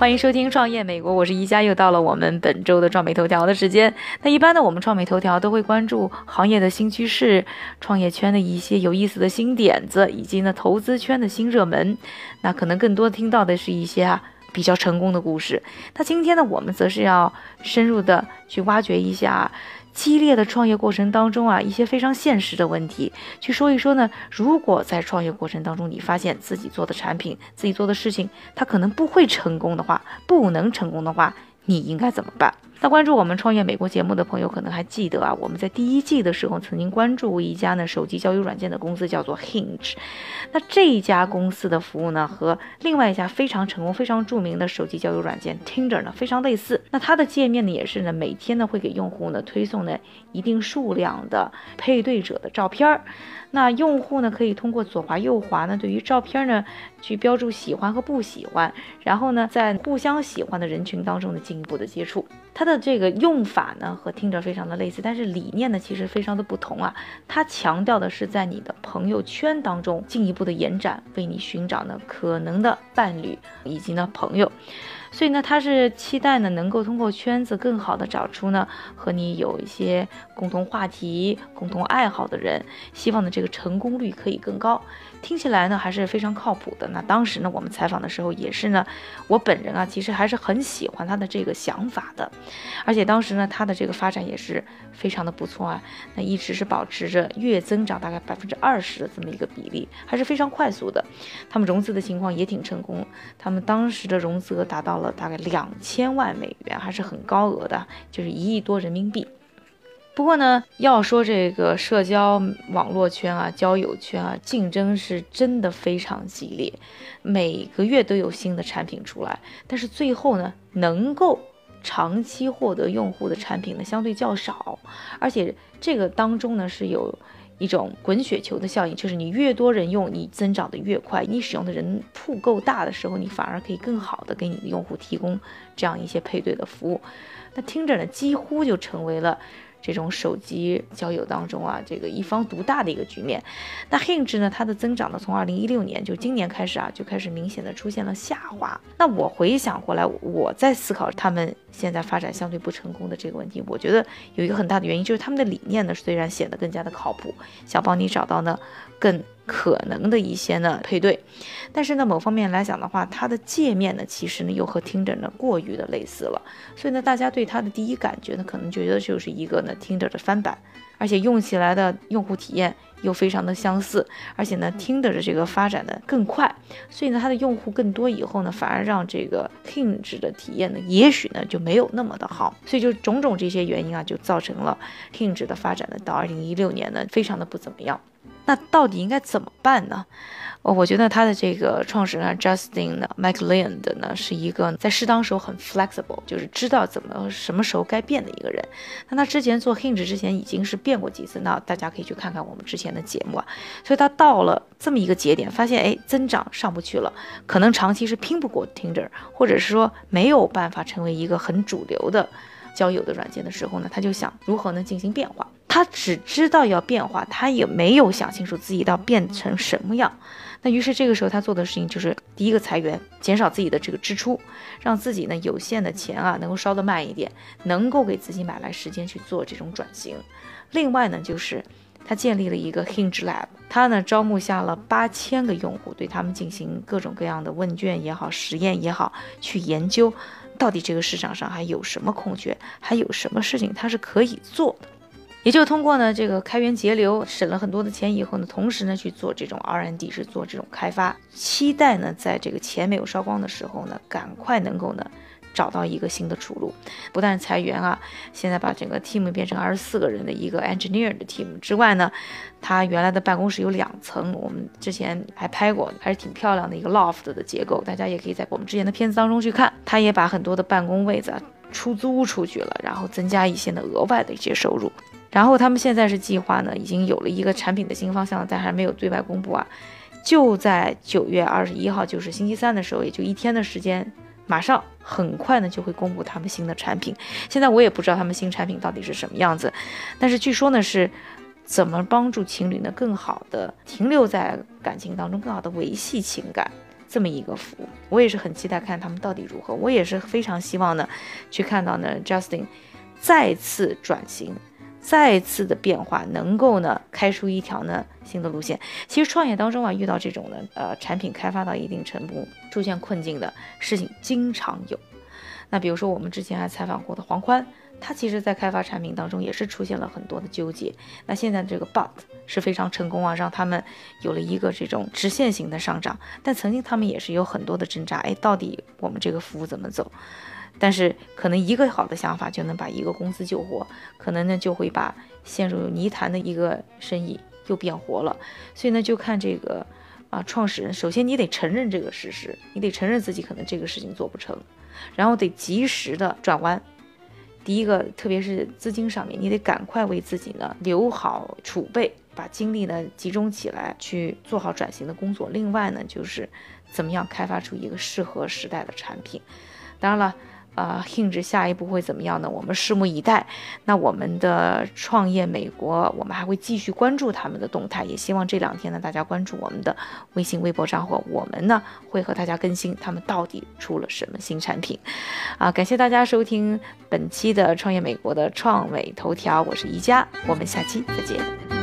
欢迎收听创业美国，我是宜家，又到了我们本周的创美头条的时间。那一般呢，我们创美头条都会关注行业的新趋势、创业圈的一些有意思的新点子，以及呢投资圈的新热门。那可能更多听到的是一些啊比较成功的故事。那今天呢，我们则是要深入的去挖掘一下。激烈的创业过程当中啊，一些非常现实的问题，去说一说呢。如果在创业过程当中，你发现自己做的产品、自己做的事情，它可能不会成功的话，不能成功的话，你应该怎么办？那关注我们创业美国节目的朋友可能还记得啊，我们在第一季的时候曾经关注一家呢手机交友软件的公司，叫做 Hinge。那这一家公司的服务呢，和另外一家非常成功、非常著名的手机交友软件 Tinder 呢非常类似。那它的界面呢，也是呢每天呢会给用户呢推送呢一定数量的配对者的照片儿。那用户呢可以通过左滑右滑呢，对于照片呢去标注喜欢和不喜欢，然后呢在互相喜欢的人群当中呢进一步的接触。它的这个用法呢和听着非常的类似，但是理念呢其实非常的不同啊。它强调的是在你的朋友圈当中进一步的延展，为你寻找呢可能的伴侣以及呢朋友。所以呢，他是期待呢，能够通过圈子更好的找出呢和你有一些共同话题、共同爱好的人，希望呢这个成功率可以更高。听起来呢还是非常靠谱的。那当时呢我们采访的时候也是呢，我本人啊其实还是很喜欢他的这个想法的，而且当时呢他的这个发展也是非常的不错啊，那一直是保持着月增长大概百分之二十的这么一个比例，还是非常快速的。他们融资的情况也挺成功，他们当时的融资额达到了大概两千万美元，还是很高额的，就是一亿多人民币。不过呢，要说这个社交网络圈啊、交友圈啊，竞争是真的非常激烈，每个月都有新的产品出来，但是最后呢，能够长期获得用户的产品呢，相对较少，而且这个当中呢，是有一种滚雪球的效应，就是你越多人用，你增长的越快，你使用的人铺够大的时候，你反而可以更好的给你的用户提供这样一些配对的服务，那听着呢，几乎就成为了。这种手机交友当中啊，这个一方独大的一个局面。那 Hinge 呢，它的增长呢，从二零一六年就今年开始啊，就开始明显的出现了下滑。那我回想过来，我在思考他们现在发展相对不成功的这个问题，我觉得有一个很大的原因就是他们的理念呢，虽然显得更加的靠谱，想帮你找到呢更。可能的一些呢配对，但是呢某方面来讲的话，它的界面呢其实呢又和 Tinder 呢过于的类似了，所以呢大家对它的第一感觉呢可能觉得就是一个呢 Tinder 的翻版，而且用起来的用户体验又非常的相似，而且呢 Tinder 的这个发展的更快，所以呢它的用户更多以后呢，反而让这个 Hinge 的体验呢也许呢就没有那么的好，所以就种种这些原因啊，就造成了 Hinge 的发展呢到二零一六年呢非常的不怎么样。那到底应该怎么办呢？我觉得他的这个创始人 Justin 呢，McLean 的呢，是一个在适当时候很 flexible，就是知道怎么什么时候该变的一个人。那他之前做 Hinge 之前已经是变过几次，那大家可以去看看我们之前的节目啊。所以他到了这么一个节点，发现哎增长上不去了，可能长期是拼不过 Tinder，或者是说没有办法成为一个很主流的交友的软件的时候呢，他就想如何呢进行变化。他只知道要变化，他也没有想清楚自己要变成什么样。那于是这个时候他做的事情就是第一个裁员，减少自己的这个支出，让自己呢有限的钱啊能够烧得慢一点，能够给自己买来时间去做这种转型。另外呢，就是他建立了一个 Hinge Lab，他呢招募下了八千个用户，对他们进行各种各样的问卷也好，实验也好，去研究到底这个市场上还有什么空缺，还有什么事情他是可以做的。也就通过呢这个开源节流，省了很多的钱以后呢，同时呢去做这种 R&D，是做这种开发，期待呢在这个钱没有烧光的时候呢，赶快能够呢找到一个新的出路。不但裁员啊，现在把整个 team 变成二十四个人的一个 engineer 的 team 之外呢，他原来的办公室有两层，我们之前还拍过，还是挺漂亮的一个 loft 的结构，大家也可以在我们之前的片子当中去看。他也把很多的办公位子出租出去了，然后增加一些呢额外的一些收入。然后他们现在是计划呢，已经有了一个产品的新方向，但还没有对外公布啊。就在九月二十一号，就是星期三的时候，也就一天的时间，马上很快呢就会公布他们新的产品。现在我也不知道他们新产品到底是什么样子，但是据说呢是怎么帮助情侣呢更好的停留在感情当中，更好的维系情感。这么一个服务，我也是很期待看他们到底如何。我也是非常希望呢，去看到呢，Justin 再次转型，再次的变化，能够呢开出一条呢新的路线。其实创业当中啊，遇到这种呢，呃，产品开发到一定程度出现困境的事情经常有。那比如说我们之前还采访过的黄宽。他其实，在开发产品当中也是出现了很多的纠结。那现在这个 But 是非常成功啊，让他们有了一个这种直线型的上涨。但曾经他们也是有很多的挣扎，哎，到底我们这个服务怎么走？但是可能一个好的想法就能把一个公司救活，可能呢就会把陷入泥潭的一个生意又变活了。所以呢，就看这个啊，创始人，首先你得承认这个事实，你得承认自己可能这个事情做不成，然后得及时的转弯。第一个，特别是资金上面，你得赶快为自己呢留好储备，把精力呢集中起来去做好转型的工作。另外呢，就是怎么样开发出一个适合时代的产品。当然了。啊，Hinge 下一步会怎么样呢？我们拭目以待。那我们的创业美国，我们还会继续关注他们的动态，也希望这两天呢，大家关注我们的微信、微博账号，我们呢会和大家更新他们到底出了什么新产品。啊，感谢大家收听本期的创业美国的创美头条，我是宜佳，我们下期再见。